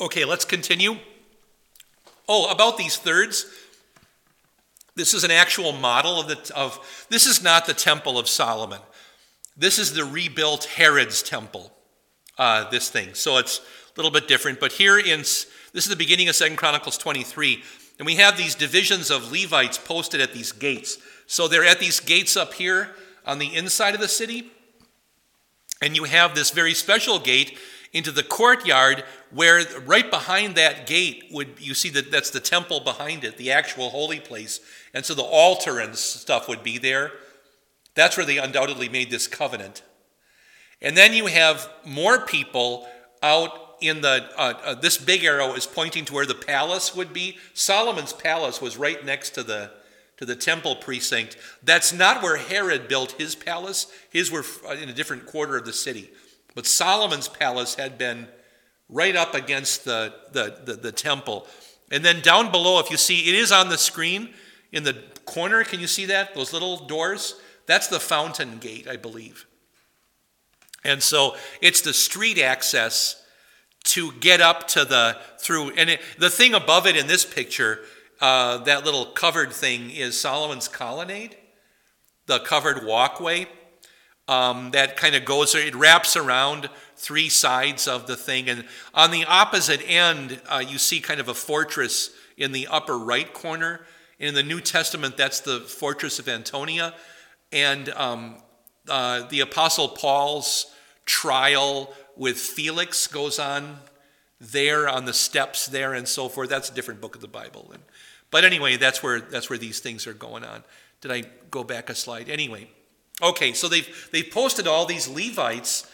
Okay, let's continue. Oh, about these thirds. This is an actual model of the of this is not the temple of Solomon. This is the rebuilt Herod's temple. Uh, this thing. So it's a little bit different. But here in this is the beginning of Second Chronicles 23, and we have these divisions of Levites posted at these gates. So they're at these gates up here on the inside of the city, and you have this very special gate into the courtyard where right behind that gate would you see that that's the temple behind it the actual holy place. And so the altar and stuff would be there. That's where they undoubtedly made this covenant. And then you have more people out in the uh, uh, this big arrow is pointing to where the palace would be. Solomon's palace was right next to the to the temple precinct. That's not where herod built his palace. His were in a different quarter of the city but Solomon's palace had been right up against the, the, the, the, temple. And then down below, if you see, it is on the screen in the corner. Can you see that? Those little doors? That's the fountain gate, I believe. And so it's the street access to get up to the through. And it, the thing above it in this picture, uh, that little covered thing, is Solomon's colonnade, the covered walkway um, that kind of goes, it wraps around three sides of the thing. And on the opposite end, uh, you see kind of a fortress in the upper right corner. In the New Testament, that's the fortress of Antonia. And um, uh, the Apostle Paul's trial with Felix goes on there on the steps there and so forth. That's a different book of the Bible. And, but anyway, that's where, that's where these things are going on. Did I go back a slide? Anyway. Okay, so they've, they've posted all these Levites,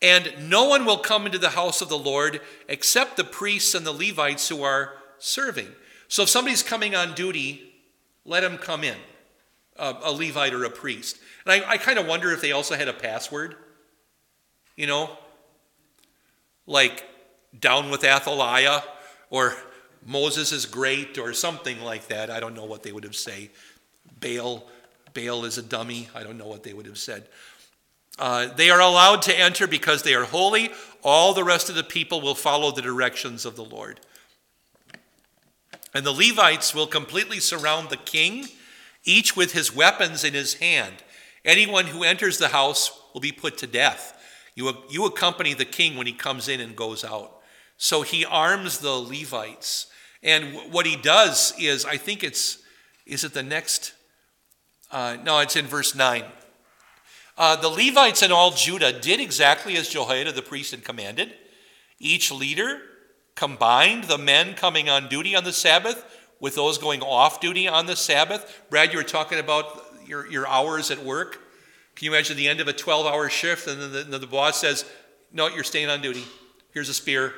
and no one will come into the house of the Lord except the priests and the Levites who are serving. So if somebody's coming on duty, let him come in, a, a Levite or a priest. And I, I kind of wonder if they also had a password, you know, like down with Athaliah or Moses is great or something like that. I don't know what they would have say. Baal Baal is a dummy. I don't know what they would have said. Uh, they are allowed to enter because they are holy. All the rest of the people will follow the directions of the Lord. And the Levites will completely surround the king, each with his weapons in his hand. Anyone who enters the house will be put to death. You, you accompany the king when he comes in and goes out. So he arms the Levites. And what he does is, I think it's, is it the next uh, no, it's in verse 9. Uh, the Levites and all Judah did exactly as Jehoiada the priest had commanded. Each leader combined the men coming on duty on the Sabbath with those going off duty on the Sabbath. Brad, you were talking about your, your hours at work. Can you imagine the end of a 12 hour shift and then the, the boss says, No, you're staying on duty. Here's a spear.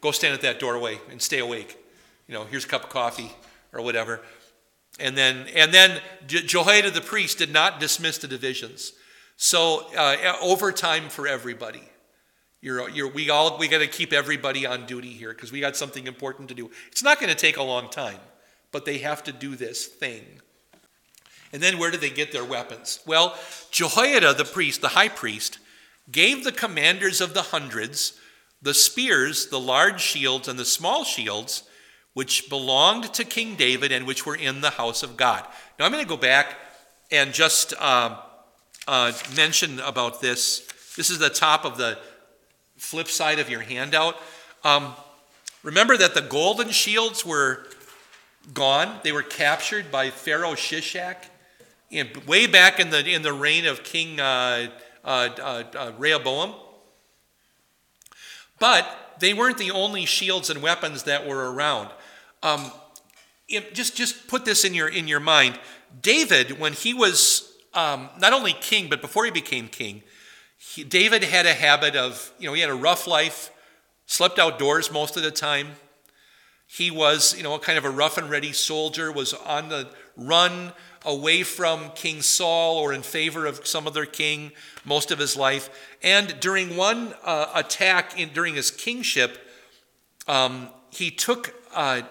Go stand at that doorway and stay awake. You know, here's a cup of coffee or whatever. And then, and then Jehoiada the priest did not dismiss the divisions. So uh, overtime for everybody. You're, you're, we all we got to keep everybody on duty here because we got something important to do. It's not going to take a long time, but they have to do this thing. And then where do they get their weapons? Well, Jehoiada the priest, the high priest, gave the commanders of the hundreds the spears, the large shields, and the small shields which belonged to King David and which were in the house of God. Now I'm going to go back and just uh, uh, mention about this. This is the top of the flip side of your handout. Um, remember that the golden shields were gone, they were captured by Pharaoh Shishak. In, way back in the, in the reign of King uh, uh, uh, uh Rehoboam. But they weren't the only shields and weapons that were around. Um, just, just put this in your, in your mind. David, when he was um, not only king, but before he became king, he, David had a habit of, you know, he had a rough life, slept outdoors most of the time. He was, you know, kind of a rough and ready soldier, was on the run away from King Saul or in favor of some other king most of his life. And during one uh, attack in, during his kingship, um, he took uh,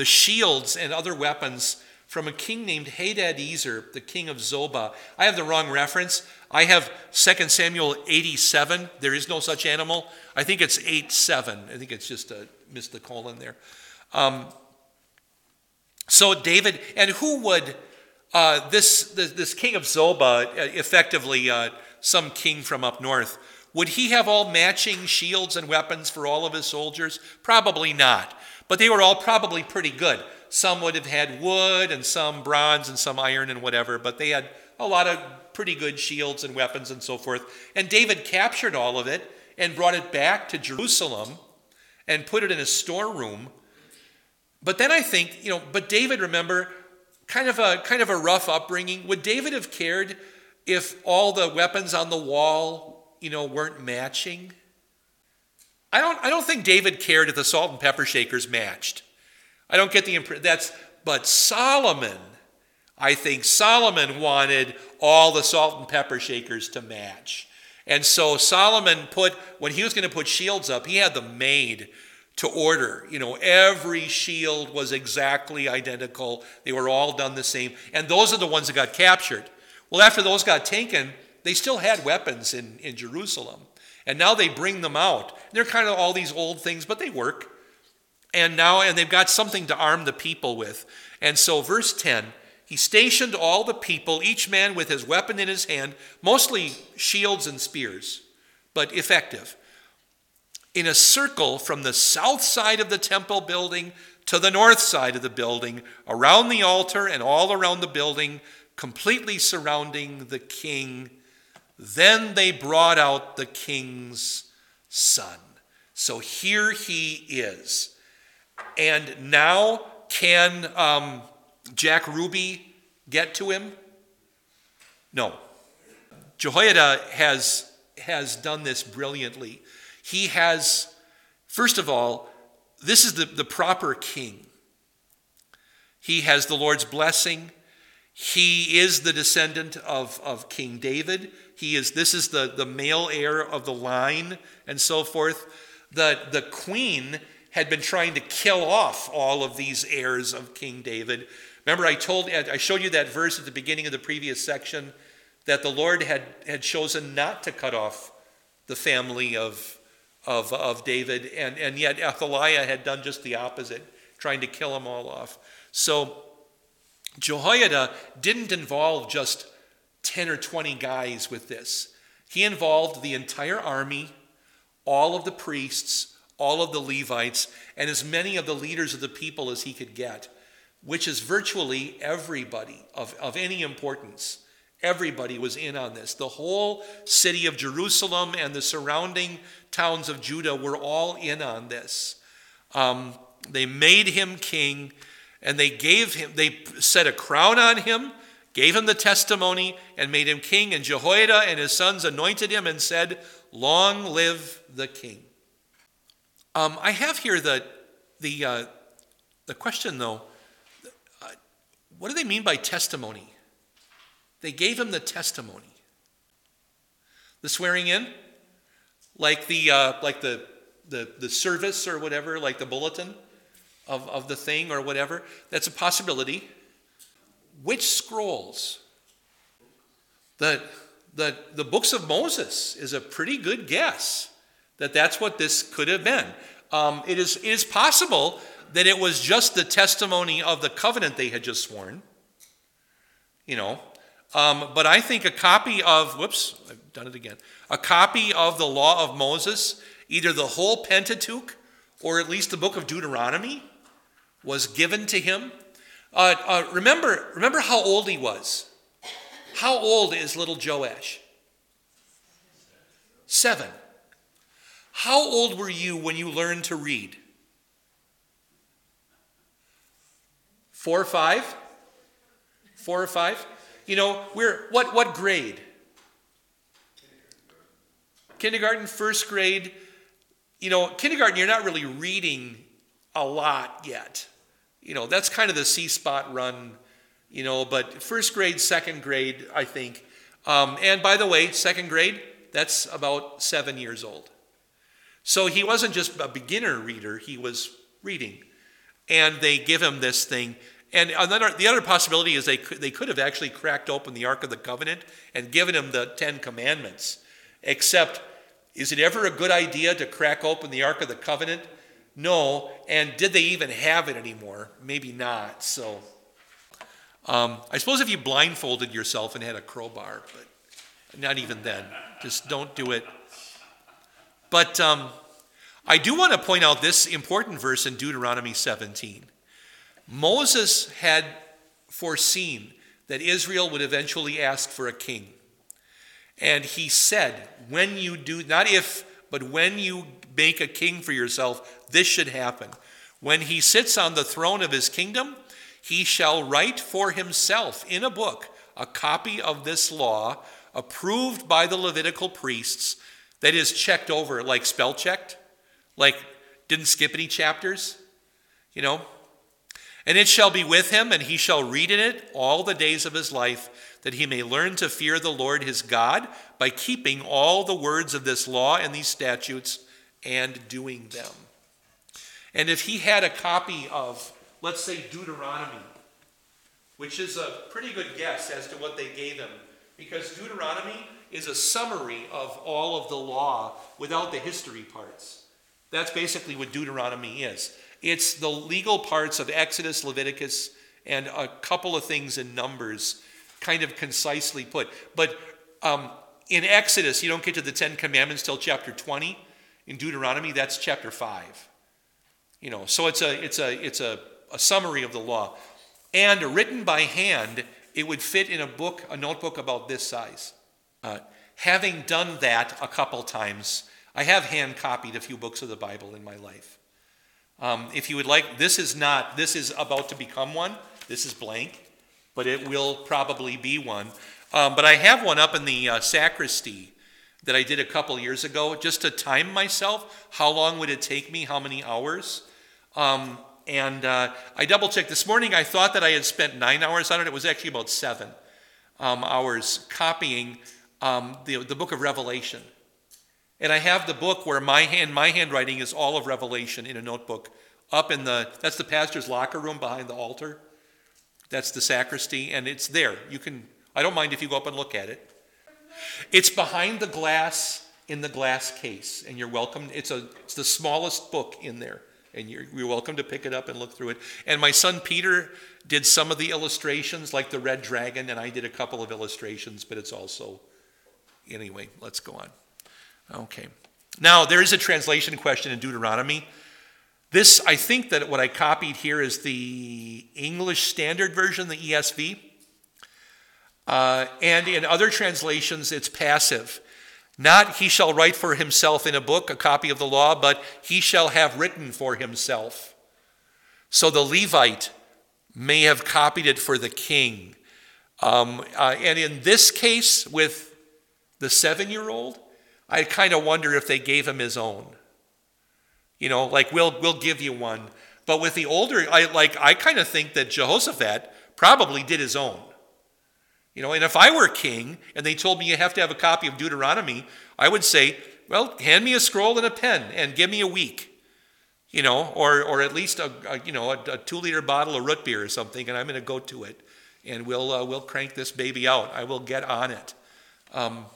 the shields and other weapons from a king named Hadadezer, the king of Zobah. I have the wrong reference. I have 2 Samuel 87. There is no such animal. I think it's 8 7. I think it's just a missed the colon there. Um, so David, and who would uh, this, this, this king of Zobah, uh, effectively uh, some king from up north, would he have all matching shields and weapons for all of his soldiers? Probably not. But they were all probably pretty good. Some would have had wood and some bronze and some iron and whatever, but they had a lot of pretty good shields and weapons and so forth. And David captured all of it and brought it back to Jerusalem and put it in a storeroom. But then I think, you know, but David, remember, kind of a kind of a rough upbringing. Would David have cared if all the weapons on the wall, you know, weren't matching? I don't I don't think David cared if the salt and pepper shakers matched. I don't get the impression that's but Solomon, I think Solomon wanted all the salt and pepper shakers to match. And so Solomon put, when he was going to put shields up, he had them made to order. You know, every shield was exactly identical. They were all done the same. And those are the ones that got captured. Well, after those got taken, they still had weapons in, in Jerusalem. And now they bring them out. They're kind of all these old things, but they work. And now, and they've got something to arm the people with. And so, verse 10 he stationed all the people, each man with his weapon in his hand, mostly shields and spears, but effective in a circle from the south side of the temple building to the north side of the building, around the altar and all around the building, completely surrounding the king. Then they brought out the king's son. So here he is. And now, can um, Jack Ruby get to him? No. Jehoiada has, has done this brilliantly. He has, first of all, this is the, the proper king. He has the Lord's blessing. He is the descendant of, of King David. He is, this is the, the male heir of the line and so forth. The, the queen had been trying to kill off all of these heirs of King David. Remember, I told I showed you that verse at the beginning of the previous section that the Lord had, had chosen not to cut off the family of, of, of David, and, and yet Athaliah had done just the opposite, trying to kill them all off. So Jehoiada didn't involve just 10 or 20 guys with this. He involved the entire army, all of the priests, all of the Levites, and as many of the leaders of the people as he could get, which is virtually everybody of, of any importance. Everybody was in on this. The whole city of Jerusalem and the surrounding towns of Judah were all in on this. Um, they made him king and they gave him, they set a crown on him, gave him the testimony, and made him king. And Jehoiada and his sons anointed him and said, Long live the king. Um, I have here the, the, uh, the question, though uh, what do they mean by testimony? They gave him the testimony. The swearing in? like the uh, like the, the the service or whatever, like the bulletin of, of the thing or whatever. That's a possibility. Which scrolls? The, the, the books of Moses is a pretty good guess that that's what this could have been. Um, it, is, it is possible that it was just the testimony of the covenant they had just sworn. You know, um, but I think a copy of, whoops, I've done it again, a copy of the law of Moses, either the whole Pentateuch or at least the book of Deuteronomy, was given to him. Uh, uh, remember, remember how old he was. How old is little Joash? Seven. How old were you when you learned to read? Four or five? Four or five? You know, we're what what grade? Kindergarten, first grade. You know, kindergarten, you're not really reading a lot yet. You know, that's kind of the C spot run, you know, but first grade, second grade, I think. Um, and by the way, second grade, that's about seven years old. So he wasn't just a beginner reader, he was reading. And they give him this thing. And another, the other possibility is they could, they could have actually cracked open the Ark of the Covenant and given him the Ten Commandments. Except, is it ever a good idea to crack open the Ark of the Covenant? No. And did they even have it anymore? Maybe not. So, um, I suppose if you blindfolded yourself and had a crowbar, but not even then. Just don't do it. But um, I do want to point out this important verse in Deuteronomy 17. Moses had foreseen that Israel would eventually ask for a king. And he said, when you do, not if, but when you make a king for yourself, this should happen. When he sits on the throne of his kingdom, he shall write for himself in a book a copy of this law approved by the Levitical priests that is checked over, like spell checked, like didn't skip any chapters, you know, and it shall be with him, and he shall read in it all the days of his life, that he may learn to fear the Lord his God by keeping all the words of this law and these statutes and doing them. And if he had a copy of, let's say, Deuteronomy, which is a pretty good guess as to what they gave him, because Deuteronomy is a summary of all of the law without the history parts. That's basically what Deuteronomy is. It's the legal parts of Exodus, Leviticus, and a couple of things in Numbers, kind of concisely put. But um, in Exodus, you don't get to the Ten Commandments till chapter 20. In Deuteronomy, that's chapter 5. You know, so it's a it's a it's a, a summary of the law. And written by hand, it would fit in a book, a notebook about this size. Uh, having done that a couple times, I have hand copied a few books of the Bible in my life. Um, if you would like, this is not, this is about to become one. This is blank, but it will probably be one. Um, but I have one up in the uh, sacristy that I did a couple years ago just to time myself. How long would it take me? How many hours? Um, and uh, I double checked this morning. I thought that I had spent nine hours on it. It was actually about seven um, hours copying um, the, the book of Revelation. And I have the book where my hand, my handwriting is all of Revelation in a notebook up in the, that's the pastor's locker room behind the altar. That's the sacristy, and it's there. You can, I don't mind if you go up and look at it. It's behind the glass in the glass case, and you're welcome. It's, a, it's the smallest book in there, and you're, you're welcome to pick it up and look through it. And my son Peter did some of the illustrations, like the red dragon, and I did a couple of illustrations, but it's also, anyway, let's go on. Okay. Now, there is a translation question in Deuteronomy. This, I think that what I copied here is the English Standard Version, the ESV. Uh, and in other translations, it's passive. Not he shall write for himself in a book a copy of the law, but he shall have written for himself. So the Levite may have copied it for the king. Um, uh, and in this case, with the seven year old, I kind of wonder if they gave him his own. You know, like we'll we'll give you one. But with the older, I like I kind of think that Jehoshaphat probably did his own. You know, and if I were king and they told me you have to have a copy of Deuteronomy, I would say, well, hand me a scroll and a pen and give me a week. You know, or or at least a, a you know a, a, two liter bottle of root beer or something, and I'm going to go to it, and we'll uh, we'll crank this baby out. I will get on it. Um,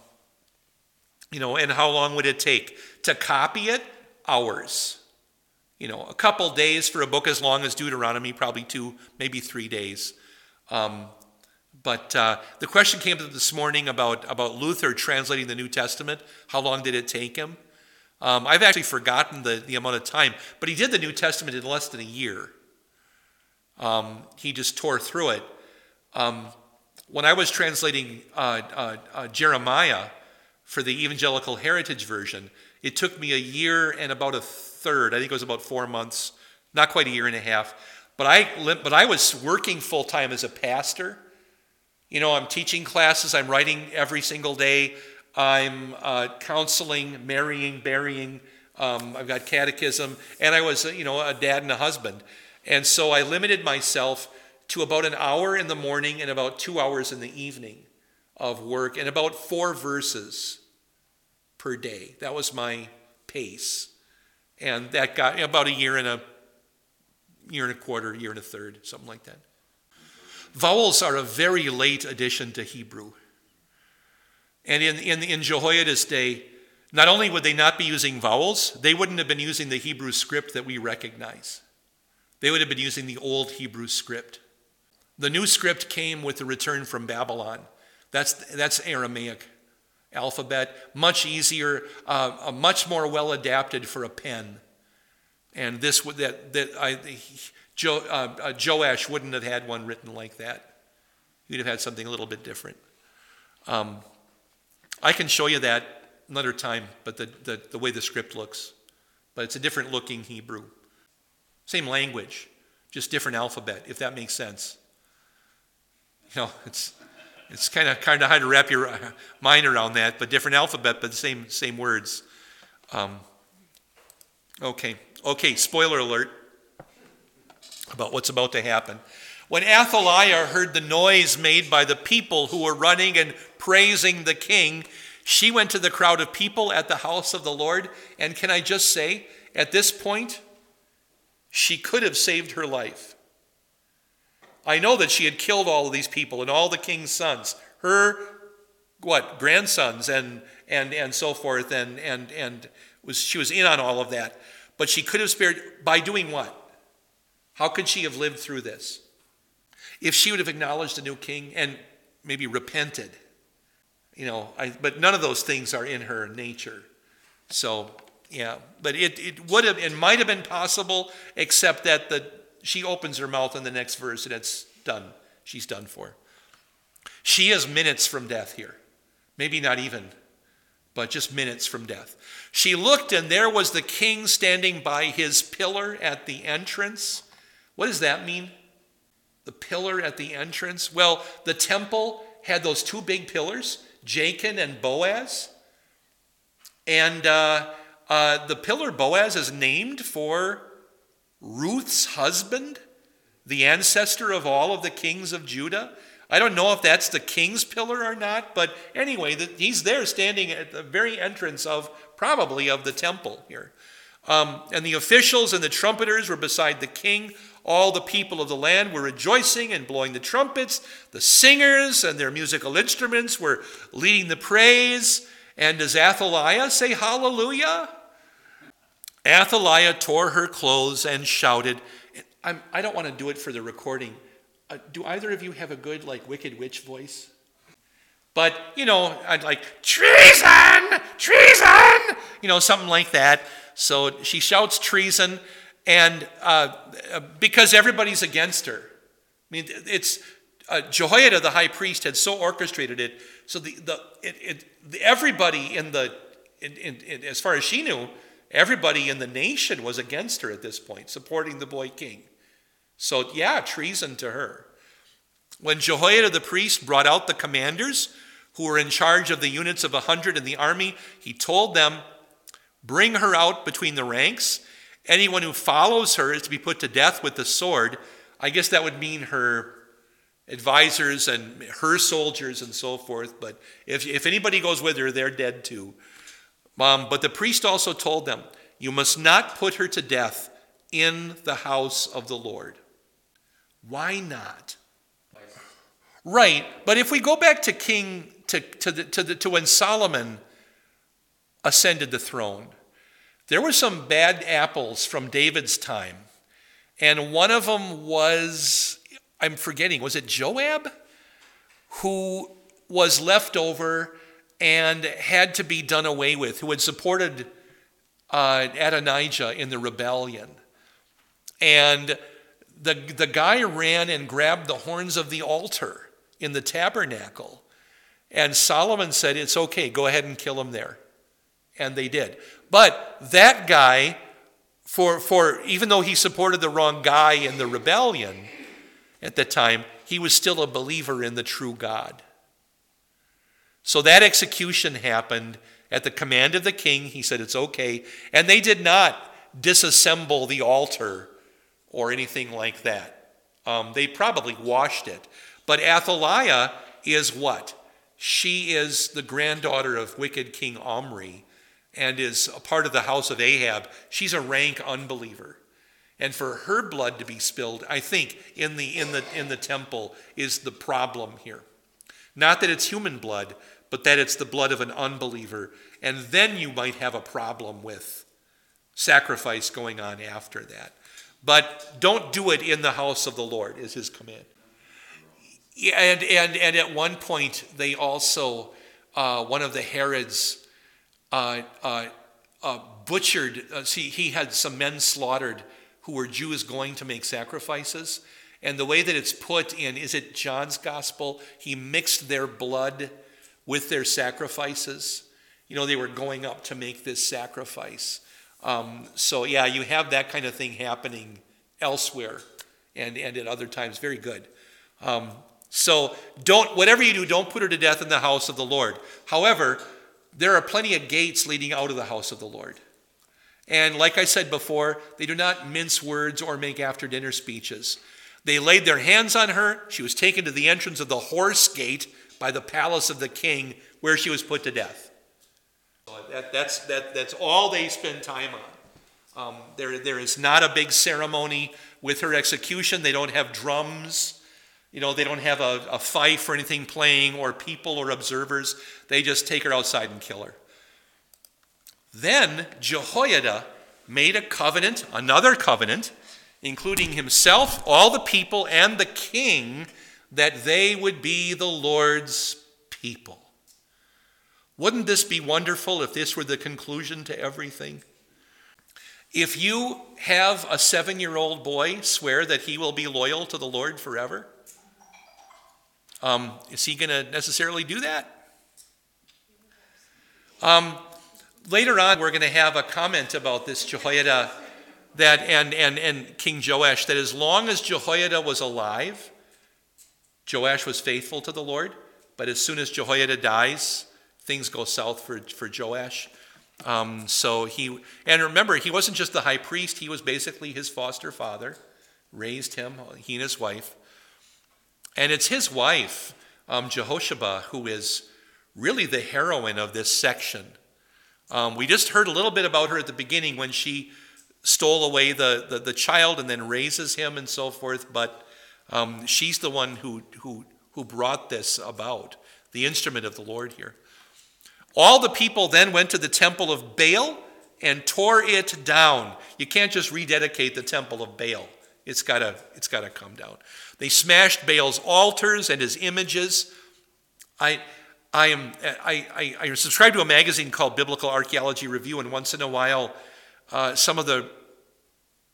you know, and how long would it take? To copy it? Hours. You know, a couple days for a book as long as Deuteronomy, probably two, maybe three days. Um, but uh, the question came up this morning about, about Luther translating the New Testament. How long did it take him? Um, I've actually forgotten the, the amount of time, but he did the New Testament in less than a year. Um, he just tore through it. Um, when I was translating uh, uh, uh Jeremiah, for the Evangelical Heritage Version, it took me a year and about a third. I think it was about four months, not quite a year and a half. But I, but I was working full time as a pastor. You know, I'm teaching classes, I'm writing every single day, I'm uh, counseling, marrying, burying. Um, I've got catechism, and I was, you know, a dad and a husband. And so I limited myself to about an hour in the morning and about two hours in the evening of work and about four verses per day. That was my pace. And that got about a year and a year and a quarter, year and a third, something like that. Vowels are a very late addition to Hebrew. And in, in, in Jehoiada's day, not only would they not be using vowels, they wouldn't have been using the Hebrew script that we recognize. They would have been using the old Hebrew script. The new script came with the return from Babylon. That's, that's Aramaic alphabet, much easier, uh, much more well adapted for a pen. And this would that that I, jo, uh, uh, Joash wouldn't have had one written like that. He'd have had something a little bit different. Um, I can show you that another time, but the, the, the way the script looks. But it's a different looking Hebrew. Same language, just different alphabet, if that makes sense. You know, it's it's kind of kind of hard to wrap your mind around that, but different alphabet, but the same same words. Um, okay, okay. Spoiler alert about what's about to happen. When Athaliah heard the noise made by the people who were running and praising the king, she went to the crowd of people at the house of the Lord. And can I just say, at this point, she could have saved her life. I know that she had killed all of these people and all the king's sons, her what grandsons and and and so forth, and and and was she was in on all of that. But she could have spared by doing what? How could she have lived through this? If she would have acknowledged a new king and maybe repented, you know, I, but none of those things are in her nature. So, yeah, but it, it would have, it might have been possible, except that the, she opens her mouth in the next verse and it's done. She's done for. She is minutes from death here. Maybe not even, but just minutes from death. She looked, and there was the king standing by his pillar at the entrance. What does that mean? The pillar at the entrance? Well, the temple had those two big pillars, Jachin and Boaz. And uh, uh, the pillar Boaz is named for Ruth's husband, the ancestor of all of the kings of Judah. I don't know if that's the king's pillar or not, but anyway, the, he's there standing at the very entrance of probably of the temple here. Um, and the officials and the trumpeters were beside the king. All the people of the land were rejoicing and blowing the trumpets. The singers and their musical instruments were leading the praise. And does Athaliah say hallelujah? Athaliah tore her clothes and shouted. I'm, I do not want to do it for the recording. Uh, do either of you have a good, like, wicked witch voice? But, you know, I'd like, treason! Treason! You know, something like that. So she shouts treason, and uh, because everybody's against her. I mean, it's uh, Jehoiada, the high priest, had so orchestrated it. So the, the, it, it, the everybody in the, in, in, in, as far as she knew, everybody in the nation was against her at this point, supporting the boy king. So, yeah, treason to her. When Jehoiada the priest brought out the commanders who were in charge of the units of a hundred in the army, he told them, Bring her out between the ranks. Anyone who follows her is to be put to death with the sword. I guess that would mean her advisors and her soldiers and so forth. But if, if anybody goes with her, they're dead too. Um, but the priest also told them, You must not put her to death in the house of the Lord. Why not? Right, but if we go back to King, to, to, the, to, the, to when Solomon ascended the throne. There were some bad apples from David's time. And one of them was, I'm forgetting, was it Joab? Who was left over and had to be done away with, who had supported uh, Adonijah in the rebellion. And the, the guy ran and grabbed the horns of the altar in the tabernacle. And Solomon said, It's okay, go ahead and kill him there and they did. But that guy, for, for even though he supported the wrong guy in the rebellion at the time, he was still a believer in the true God. So that execution happened at the command of the king. He said, It's okay. And they did not disassemble the altar or anything like that. Um, they probably washed it. But Athaliah is what? She is the granddaughter of wicked King Omri and is a part of the house of Ahab, she's a rank unbeliever. And for her blood to be spilled, I think, in the, in the, in the temple is the problem here. Not that it's human blood, but that it's the blood of an unbeliever. And then you might have a problem with sacrifice going on after that. But don't do it in the house of the Lord, is his command. And, and, and at one point, they also, uh, one of the Herods uh, uh, uh butchered, uh, see, he had some men slaughtered who were Jews going to make sacrifices. And the way that it's put in, is it John's gospel? He mixed their blood with their sacrifices. You know, they were going up to make this sacrifice. Um, so, yeah, you have that kind of thing happening elsewhere and, and at other times. Very good. Um, so, don't, whatever you do, don't put her to death in the house of the Lord. However, there are plenty of gates leading out of the house of the Lord. And like I said before, they do not mince words or make after dinner speeches. They laid their hands on her. She was taken to the entrance of the horse gate by the palace of the king, where she was put to death. That, that's, that, that's all they spend time on. Um, there, there is not a big ceremony with her execution. They don't have drums. You know, they don't have a, a fife or anything playing, or people or observers. They just take her outside and kill her. Then Jehoiada made a covenant, another covenant, including himself, all the people, and the king, that they would be the Lord's people. Wouldn't this be wonderful if this were the conclusion to everything? If you have a seven year old boy swear that he will be loyal to the Lord forever, um, is he going to necessarily do that? Um, later on, we're going to have a comment about this Jehoiada that and, and, and King Joash that as long as Jehoiada was alive, Joash was faithful to the Lord. But as soon as Jehoiada dies, things go south for, for Joash. Um, so he, and remember, he wasn't just the high priest, he was basically his foster father, raised him, he and his wife. And it's his wife, um, Jehosheba, who is really the heroine of this section. Um, we just heard a little bit about her at the beginning when she stole away the, the, the child and then raises him and so forth, but um, she's the one who, who, who brought this about, the instrument of the Lord here. All the people then went to the temple of Baal and tore it down. You can't just rededicate the temple of Baal. It's got to it's got to come down. They smashed Baal's altars and his images. I I am I, I, I subscribe to a magazine called Biblical Archaeology Review, and once in a while, uh, some of the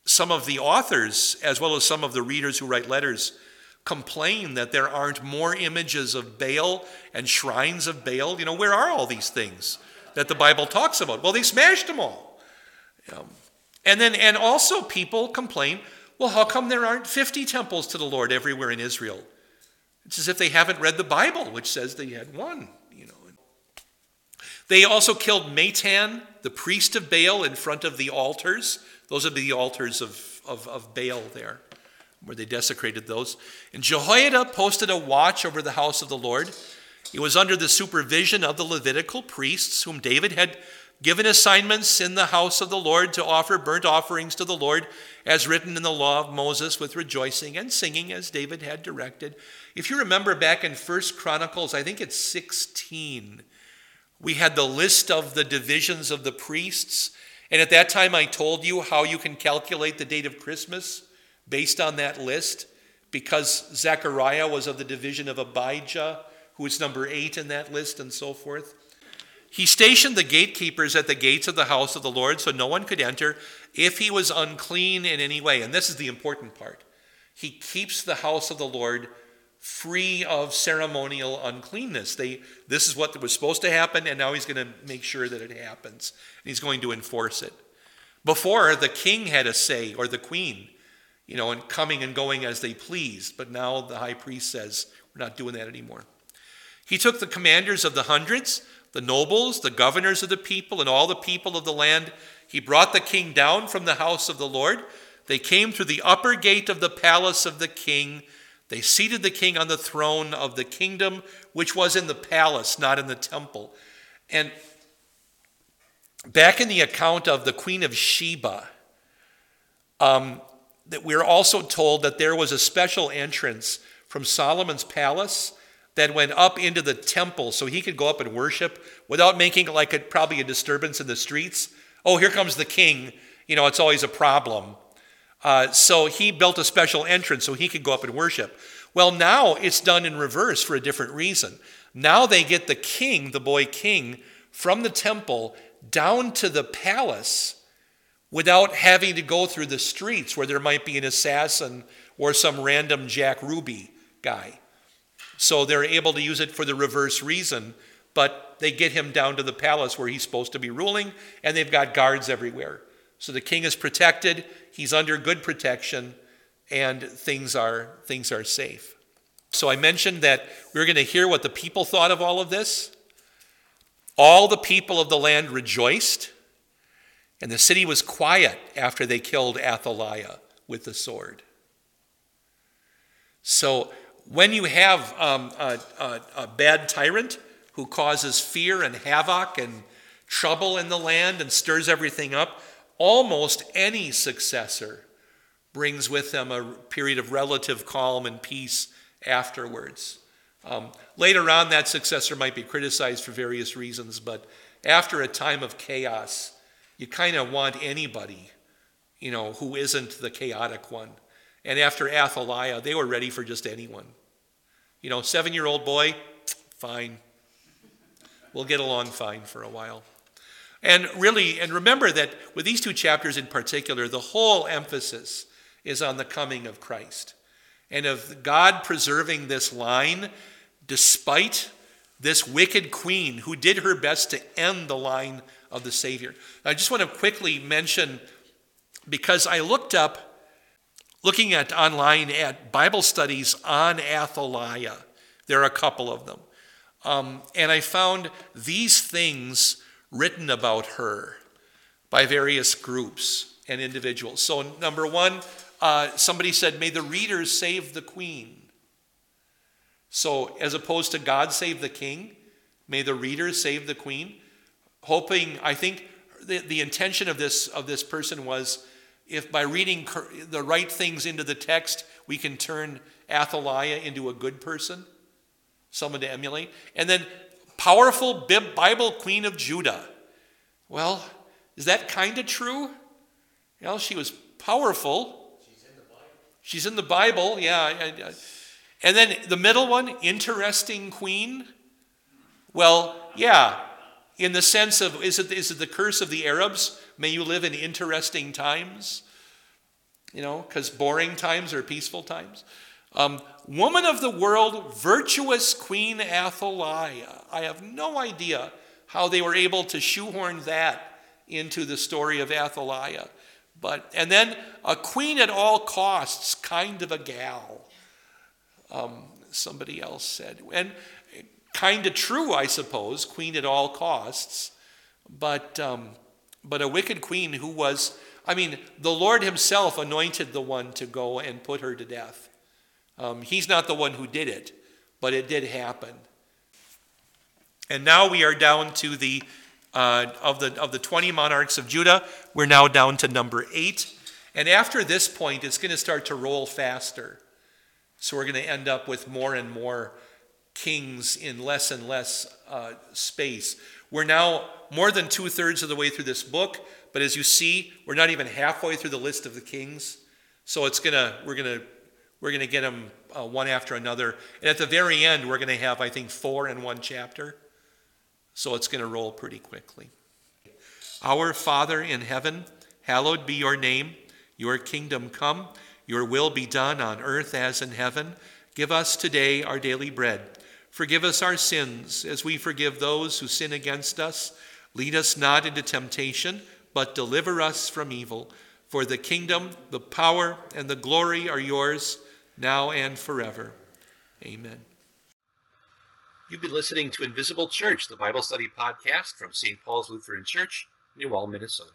some of the authors, as well as some of the readers who write letters, complain that there aren't more images of Baal and shrines of Baal. You know, where are all these things that the Bible talks about? Well, they smashed them all. Um, and then, and also people complain, well, how come there aren't 50 temples to the Lord everywhere in Israel? It's as if they haven't read the Bible, which says they had one, you know. They also killed Matan, the priest of Baal, in front of the altars. Those are the altars of, of, of Baal there, where they desecrated those. And Jehoiada posted a watch over the house of the Lord. It was under the supervision of the Levitical priests, whom David had given assignments in the house of the Lord to offer burnt offerings to the Lord, as written in the law of Moses, with rejoicing and singing, as David had directed. If you remember back in First Chronicles, I think it's 16, we had the list of the divisions of the priests. And at that time, I told you how you can calculate the date of Christmas based on that list, because Zechariah was of the division of Abijah, who is number eight in that list, and so forth. He stationed the gatekeepers at the gates of the house of the Lord so no one could enter if he was unclean in any way. And this is the important part. He keeps the house of the Lord free of ceremonial uncleanness. They, this is what was supposed to happen, and now he's going to make sure that it happens. And he's going to enforce it. Before, the king had a say, or the queen, you know, and coming and going as they pleased. But now the high priest says, we're not doing that anymore. He took the commanders of the hundreds the nobles, the governors of the people, and all the people of the land. He brought the king down from the house of the Lord. They came through the upper gate of the palace of the king. They seated the king on the throne of the kingdom, which was in the palace, not in the temple. And back in the account of the Queen of Sheba, um, that we're also told that there was a special entrance from Solomon's palace that went up into the temple so he could go up and worship without making like a, probably a disturbance in the streets. Oh, here comes the king. You know, it's always a problem. Uh, so he built a special entrance so he could go up and worship. Well, now it's done in reverse for a different reason. Now they get the king, the boy king, from the temple down to the palace without having to go through the streets where there might be an assassin or some random Jack Ruby guy. So they're able to use it for the reverse reason, but they get him down to the palace where he's supposed to be ruling, and they've got guards everywhere. So the king is protected, he's under good protection, and things are, things are safe. So I mentioned that we are going to hear what the people thought of all of this. All the people of the land rejoiced, and the city was quiet after they killed Athaliah with the sword. So when you have um, a, a, a bad tyrant who causes fear and havoc and trouble in the land and stirs everything up, almost any successor brings with them a period of relative calm and peace afterwards. Um, later on, that successor might be criticized for various reasons, but after a time of chaos, you kind of want anybody, you know, who isn't the chaotic one. And after Athaliah, they were ready for just anyone. You know, seven year old boy, fine. We'll get along fine for a while. And really, and remember that with these two chapters in particular, the whole emphasis is on the coming of Christ and of God preserving this line despite this wicked queen who did her best to end the line of the Savior. I just want to quickly mention because I looked up, looking at online at Bible studies on Athaliah. There are a couple of them. Um, and I found these things written about her by various groups and individuals. So, number one, uh, somebody said, May the readers save the queen. So, as opposed to God save the king, may the readers save the queen. Hoping, I think the, the intention of this, of this person was if by reading the right things into the text, we can turn Athaliah into a good person, someone to emulate. And then, powerful Bible queen of Judah. Well, is that kind of true? Well, she was powerful, She's in the Bible, yeah. Uh, and then the middle one, interesting queen. Well, yeah, in the sense of is it, is it the curse of the Arabs? May you live in interesting times? You know, because boring times are peaceful times. Um, woman of the world, virtuous Queen Athaliah. I have no idea how they were able to shoehorn that into the story of Athaliah. But and then a queen at all costs, kind of a gal. Um, somebody else said, and kind of true, I suppose. Queen at all costs, but um, but a wicked queen who was. I mean, the Lord Himself anointed the one to go and put her to death. Um, he's not the one who did it, but it did happen. And now we are down to the uh, of, the, of the 20 monarchs of Judah, we're now down to number eight. And after this point, it's going to start to roll faster. So we're going to end up with more and more kings in less and less uh, space. We're now more than two thirds of the way through this book, but as you see, we're not even halfway through the list of the kings. So it's gonna we're gonna we're gonna get them uh, one after another, and at the very end, we're gonna have I think four in one chapter. So it's to roll pretty quickly. Our Father in heaven, hallowed be your name. Your kingdom come, your will be done on earth as in heaven. Give us today our daily bread. Forgive us our sins as we forgive those who sin against us. Lead us not into temptation, but deliver us from evil. For the kingdom, the power, and the glory are yours, now and forever. Amen. You've been listening to Invisible Church, the Bible study podcast from St. Paul's Lutheran Church, New Minnesota.